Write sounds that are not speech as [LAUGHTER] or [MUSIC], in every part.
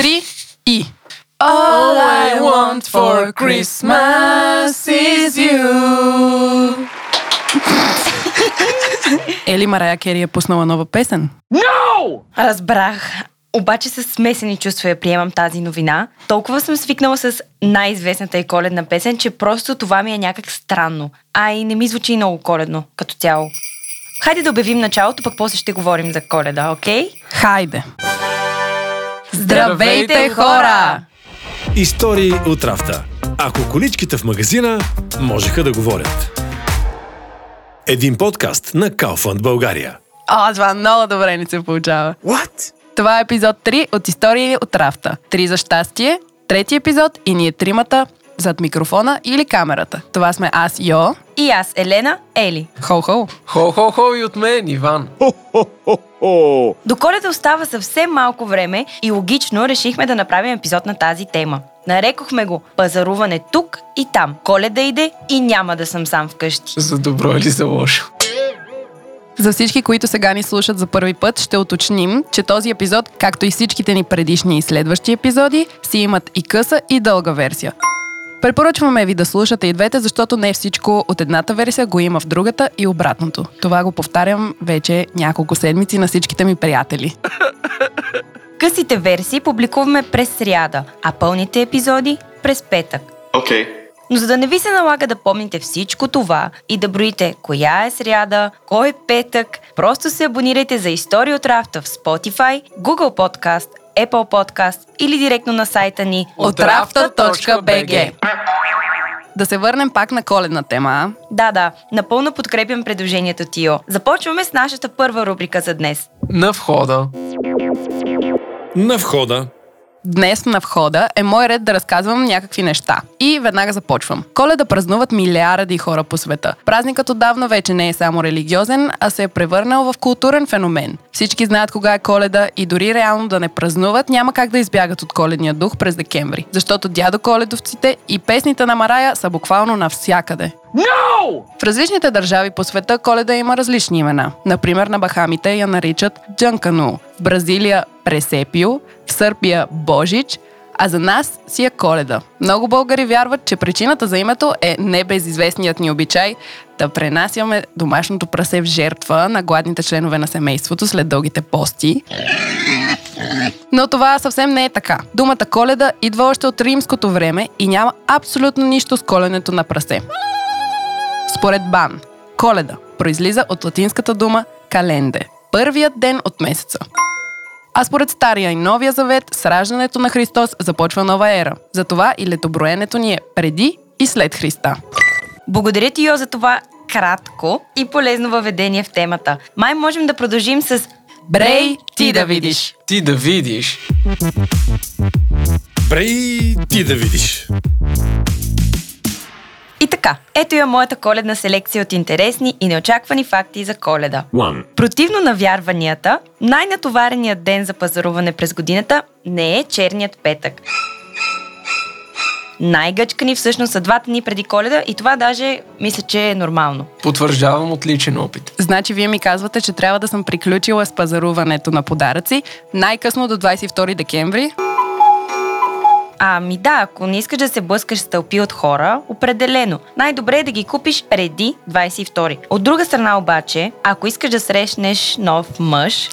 три и... All I want for Christmas is you. [LAUGHS] Ели Марая Кери е пуснала нова песен. Разбрах. Обаче с смесени чувства я приемам тази новина. Толкова съм свикнала с най-известната и коледна песен, че просто това ми е някак странно. А и не ми звучи много коледно, като цяло. Хайде да обявим началото, пък после ще говорим за коледа, окей? Хайде! Здравейте, хора! Истории от рафта. Ако количките в магазина можеха да говорят. Един подкаст на Kaufland България. О, това много добре ни се получава. What? Това е епизод 3 от Истории от рафта. Три за щастие, трети епизод и ние тримата зад микрофона или камерата. Това сме аз, Йо, И аз, Елена, Ели. Хо-хо. Хо-хо-хо и от мен, Иван. До коледа остава съвсем малко време и логично решихме да направим епизод на тази тема. Нарекохме го Пазаруване тук и там. Коледа иде и няма да съм сам вкъщи. За добро или за лошо? За всички, които сега ни слушат за първи път, ще уточним, че този епизод, както и всичките ни предишни и следващи епизоди, си имат и къса и дълга версия. Препоръчваме ви да слушате и двете, защото не всичко от едната версия го има в другата и обратното. Това го повтарям вече няколко седмици на всичките ми приятели. [LAUGHS] Късите версии публикуваме през сряда, а пълните епизоди през петък. Окей. Но за да не ви се налага да помните всичко това и да броите коя е сряда, кой е петък, просто се абонирайте за История от Рафта в Spotify, Google Podcast, Apple Podcast или директно на сайта ни Отрafta.bg Да се върнем пак на коледна тема, а? Да, да, напълно подкрепям предложението Тио. Започваме с нашата първа рубрика за днес. На входа. На входа. Днес на входа е мой ред да разказвам някакви неща. И веднага започвам. Коледа празнуват милиарди хора по света. Празникът отдавна вече не е само религиозен, а се е превърнал в културен феномен. Всички знаят кога е коледа и дори реално да не празнуват, няма как да избягат от коледния дух през декември. Защото дядо коледовците и песните на Марая са буквално навсякъде. В различните държави по света коледа има различни имена. Например, на Бахамите я наричат Джанкану, в Бразилия – Пресепио, в Сърбия – Божич, а за нас си е коледа. Много българи вярват, че причината за името е небезизвестният ни обичай да пренасяме домашното прасе в жертва на гладните членове на семейството след дългите пости. Но това съвсем не е така. Думата коледа идва още от римското време и няма абсолютно нищо с коленето на прасе. Според Бан, коледа произлиза от латинската дума календе – първият ден от месеца. А според Стария и Новия завет, с раждането на Христос започва нова ера. Затова и летоброенето ни е преди и след Христа. Благодаря ти, Йо, за това кратко и полезно въведение в темата. Май можем да продължим с Брей, ти да видиш! Ти да видиш. Брей, ти да видиш. Така, ето я моята коледна селекция от интересни и неочаквани факти за коледа. One. Противно на вярванията, най-натовареният ден за пазаруване през годината не е черният петък. Най-гъчкани всъщност са двата дни преди коледа и това даже мисля, че е нормално. Потвърждавам от личен опит. Значи вие ми казвате, че трябва да съм приключила с пазаруването на подаръци най-късно до 22 декември. Ами да, ако не искаш да се блъскаш с тълпи от хора, определено. Най-добре е да ги купиш преди 22. От друга страна обаче, ако искаш да срещнеш нов мъж,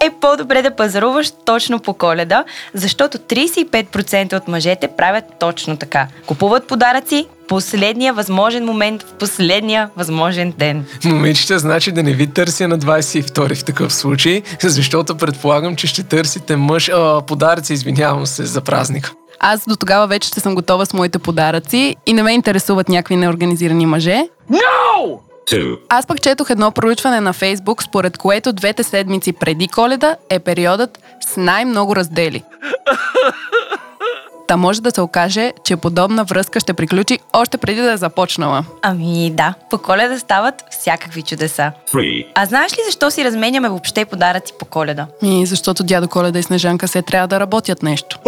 е по-добре да пазаруваш точно по коледа, защото 35% от мъжете правят точно така. Купуват подаръци последния възможен момент, в последния възможен ден. Момичета, значи да не ви търся на 22 в такъв случай, защото предполагам, че ще търсите мъж... А, подаръци, извинявам се, за празника. Аз до тогава вече ще съм готова с моите подаръци и не ме интересуват някакви неорганизирани мъже. Two. Аз пък четох едно проучване на Фейсбук, според което двете седмици преди коледа е периодът с най-много раздели. [LAUGHS] Та може да се окаже, че подобна връзка ще приключи още преди да е започнала. Ами да, по коледа стават всякакви чудеса. Three. А знаеш ли защо си разменяме въобще подаръци по коледа? И защото дядо Коледа и Снежанка се трябва да работят нещо.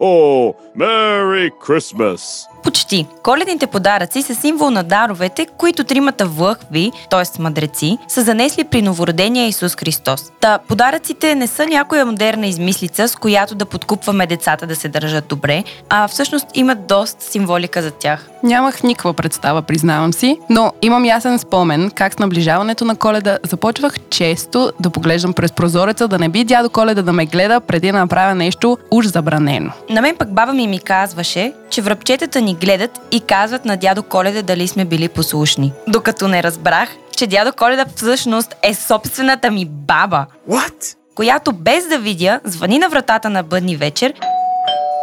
Ho! Merry Christmas! Почти. Коледните подаръци са символ на даровете, които тримата вълхви, т.е. мъдреци, са занесли при новородения Исус Христос. Та подаръците не са някоя модерна измислица, с която да подкупваме децата да се държат добре, а всъщност имат доста символика за тях. Нямах никаква представа, признавам си, но имам ясен спомен как с наближаването на коледа започвах често да поглеждам през прозореца, да не би дядо Коледа да ме гледа преди да направя нещо уж забранено. На мен пък баба ми ми казваше, че връбчетата ни гледат и казват на дядо Коледа дали сме били послушни. Докато не разбрах, че дядо Коледа всъщност е собствената ми баба. What? която без да видя, звъни на вратата на бъдни вечер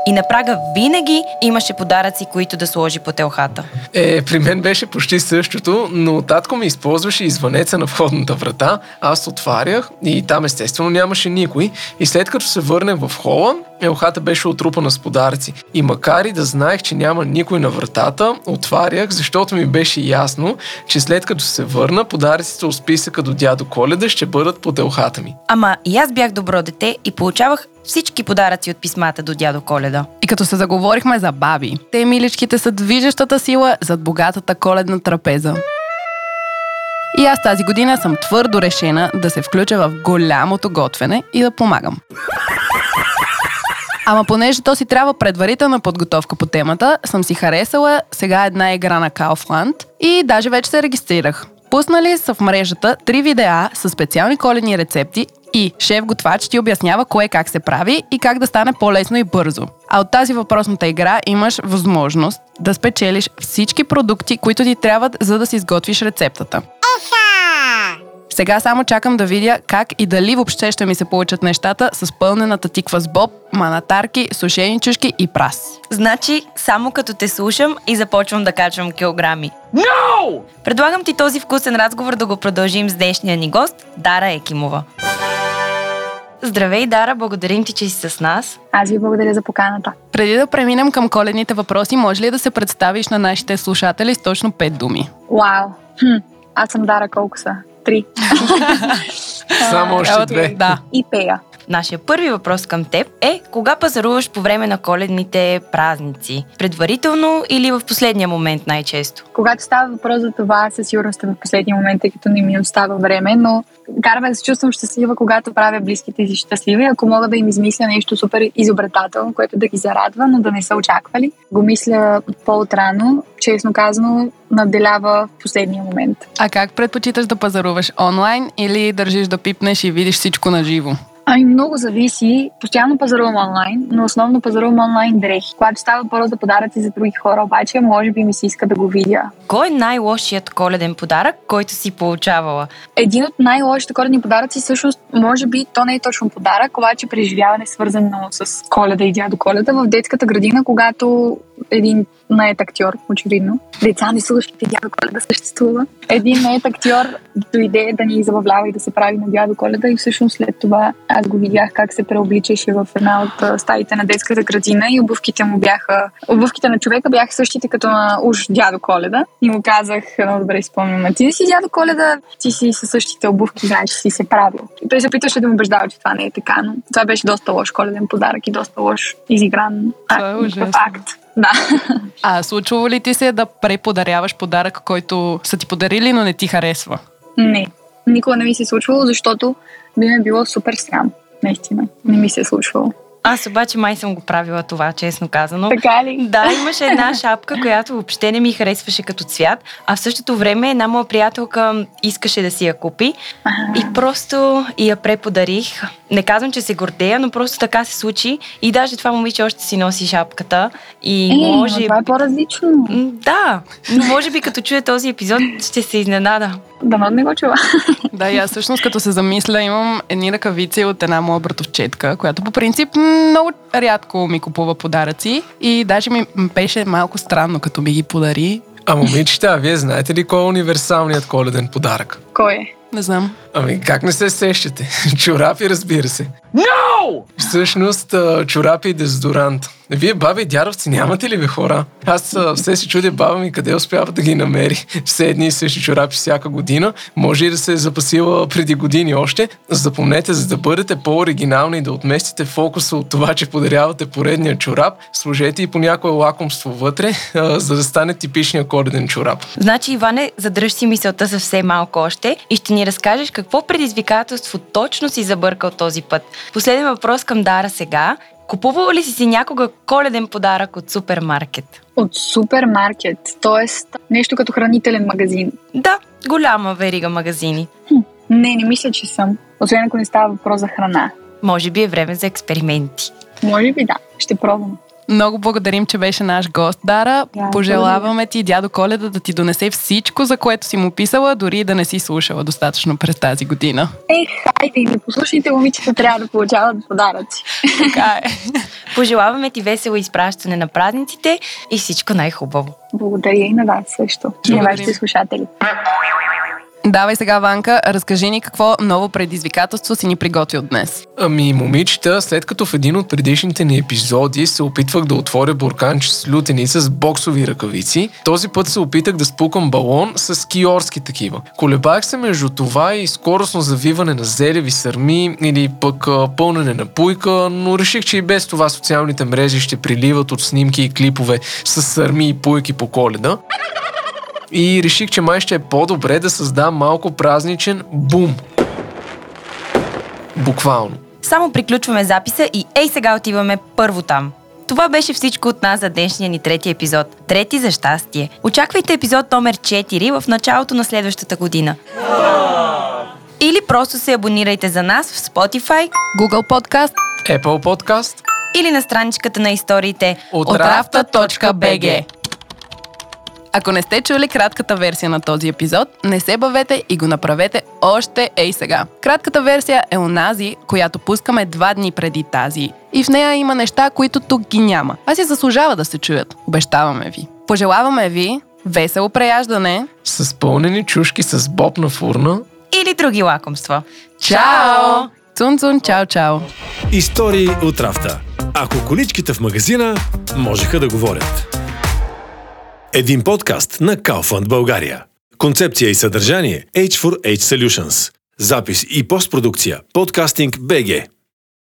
и на прага винаги имаше подаръци, които да сложи по телхата. Е, при мен беше почти същото, но татко ми използваше извънеца на входната врата, аз отварях и там естествено нямаше никой. И след като се върнем в хола, елхата беше отрупана с подаръци. И макар и да знаех, че няма никой на вратата, отварях, защото ми беше ясно, че след като се върна, подаръците от списъка до дядо Коледа ще бъдат под елхата ми. Ама и аз бях добро дете и получавах всички подаръци от писмата до дядо Коледа. И като се заговорихме за баби, те миличките са движещата сила зад богатата коледна трапеза. И аз тази година съм твърдо решена да се включа в голямото готвене и да помагам. Ама понеже то си трябва предварителна подготовка по темата, съм си харесала сега една игра на Kaufland и даже вече се регистрирах. Пуснали са в мрежата три видеа с специални коледни рецепти и шеф-готвач ти обяснява кое как се прави и как да стане по-лесно и бързо. А от тази въпросната игра имаш възможност да спечелиш всички продукти, които ти трябват, за да си изготвиш рецептата. Сега само чакам да видя как и дали въобще ще ми се получат нещата с пълнената тиква с боб, манатарки, сушени чушки и прас. Значи, само като те слушам и започвам да качвам килограми. No! Предлагам ти този вкусен разговор да го продължим с днешния ни гост, Дара Екимова. Здравей, Дара, благодарим ти, че си с нас. Аз ви благодаря за поканата. Преди да преминем към коледните въпроси, може ли да се представиш на нашите слушатели с точно пет думи? Вау! Хм, аз съм Дара колко са? Три. [LAUGHS] Само още две. Да. И пея. Нашия първи въпрос към теб е кога пазаруваш по време на коледните празници? Предварително или в последния момент най-често? Когато става въпрос за това, със сигурност е в последния момент, тъй като не ми остава време, но караме да се чувствам щастлива, когато правя близките си щастливи. Ако мога да им измисля нещо супер изобретателно, което да ги зарадва, но да не са очаквали, го мисля по-отрано, честно казано, наделява в последния момент. А как предпочиташ да пазаруваш? Онлайн или държиш да пипнеш и видиш всичко на живо? Ами много зависи. Постоянно пазарувам онлайн, но основно пазарувам онлайн дрехи. Когато става въпрос за подаръци за други хора, обаче, може би ми се иска да го видя. Кой е най-лошият коледен подарък, който си получавала? Един от най-лошите коледни подаръци, всъщност, може би, то не е точно подарък, обаче преживяване свързано с коледа и дядо коледа в детската градина, когато един наед актьор, очевидно. Деца не слушайте, дядо Коледа съществува. Един наед актьор дойде да ни забавлява и да се прави на дядо Коледа и всъщност след това аз го видях как се преобличаше в една от стаите на детската градина и обувките му бяха, обувките на човека бяха същите като на уж дядо Коледа и му казах, много добре спомням, «А ти си дядо Коледа, ти си със същите обувки, знаеш, си се правил. И той се питаше да му убеждава, че това не е така, но това беше доста лош коледен подарък и доста лош изигран Това е акт, ужасно. акт. Да. А случва ли ти се да преподаряваш подарък, който са ти подарили, но не ти харесва? Не. Никога не ми се е случвало, защото би ме било супер срам. Наистина. Не ми се е случвало. Аз обаче май съм го правила това, честно казано. Така ли? Да, имаше една шапка, която въобще не ми харесваше като цвят, а в същото време една моя приятелка искаше да си я купи и просто я преподарих. Не казвам, че се гордея, но просто така се случи и даже това момиче още си носи шапката и Е, може... това е по-различно. Да, но може би като чуя този епизод ще се изненада. Дано не го чува. [LAUGHS] Да, и аз всъщност като се замисля, имам едни ръкавици от една моя братовчетка, която по принцип много рядко ми купува подаръци и даже ми беше малко странно, като ми ги подари. А момичета, а вие знаете ли кой е универсалният коледен подарък? Кой е? Не знам. Ами как не се сещате? [LAUGHS] Чорапи, разбира се. No! Всъщност, а, чорапи и дезодорант. Вие, баби и дядовци, нямате ли ви хора? Аз все си чудя баба ми къде успява да ги намери. Все едни и същи чорапи всяка година. Може и да се е запасила преди години още. Запомнете, за да бъдете по-оригинални и да отместите фокуса от това, че подарявате поредния чорап, сложете и по някое лакомство вътре, а, за да стане типичния коледен чорап. Значи, Иване, задръж си мисълта съвсем малко още и ще ни разкажеш какво предизвикателство точно си забъркал този път. Последен въпрос към Дара сега. Купувала ли си си някога коледен подарък от супермаркет? От супермаркет, т.е. нещо като хранителен магазин. Да, голяма верига магазини. Не, не мисля, че съм. Освен ако не става въпрос за храна. Може би е време за експерименти. Може би да, ще пробвам. Много благодарим, че беше наш гост, Дара. Да, Пожелаваме ти дядо Коледа да ти донесе всичко, за което си му писала, дори и да не си слушала достатъчно през тази година. Е, хайде, не послушайте, момичета трябва да получават подаръци. Така е. [LAUGHS] Пожелаваме ти весело изпращане на празниците и всичко най-хубаво. Благодаря и на вас също. И на вашите слушатели. Давай сега, Ванка, разкажи ни какво ново предизвикателство си ни приготвил днес. Ами, момичета, след като в един от предишните ни епизоди се опитвах да отворя бурканче с лютеница с боксови ръкавици, този път се опитах да спукам балон с киорски такива. Колебах се между това и скоростно завиване на зелеви сърми или пък пълнене на пуйка, но реших, че и без това социалните мрежи ще приливат от снимки и клипове с сърми и пуйки по коледа. И реших, че май ще е по-добре да създам малко празничен бум. Буквално. Само приключваме записа и ей сега отиваме първо там. Това беше всичко от нас за днешния ни трети епизод. Трети за щастие. Очаквайте епизод номер 4 в началото на следващата година. Или просто се абонирайте за нас в Spotify Google Podcast Apple Podcast. или на страничката на историите otrafta.bg Ако не сте чули кратката версия на този епизод, не се бавете и го направете още ей сега. Кратката версия е онази, която пускаме два дни преди тази. И в нея има неща, които тук ги няма. А си заслужава да се чуят. Обещаваме ви. Пожелаваме ви весело преяждане. С пълнени чушки с боб на фурна. или други лакомства. Чао! Цун-цун, чао-чао! Истории от рафта. Ако количките в магазина можеха да говорят. Един подкаст на Kaufland България. Концепция и съдържание H4H Solutions. Запис и постпродукция Podcasting BG.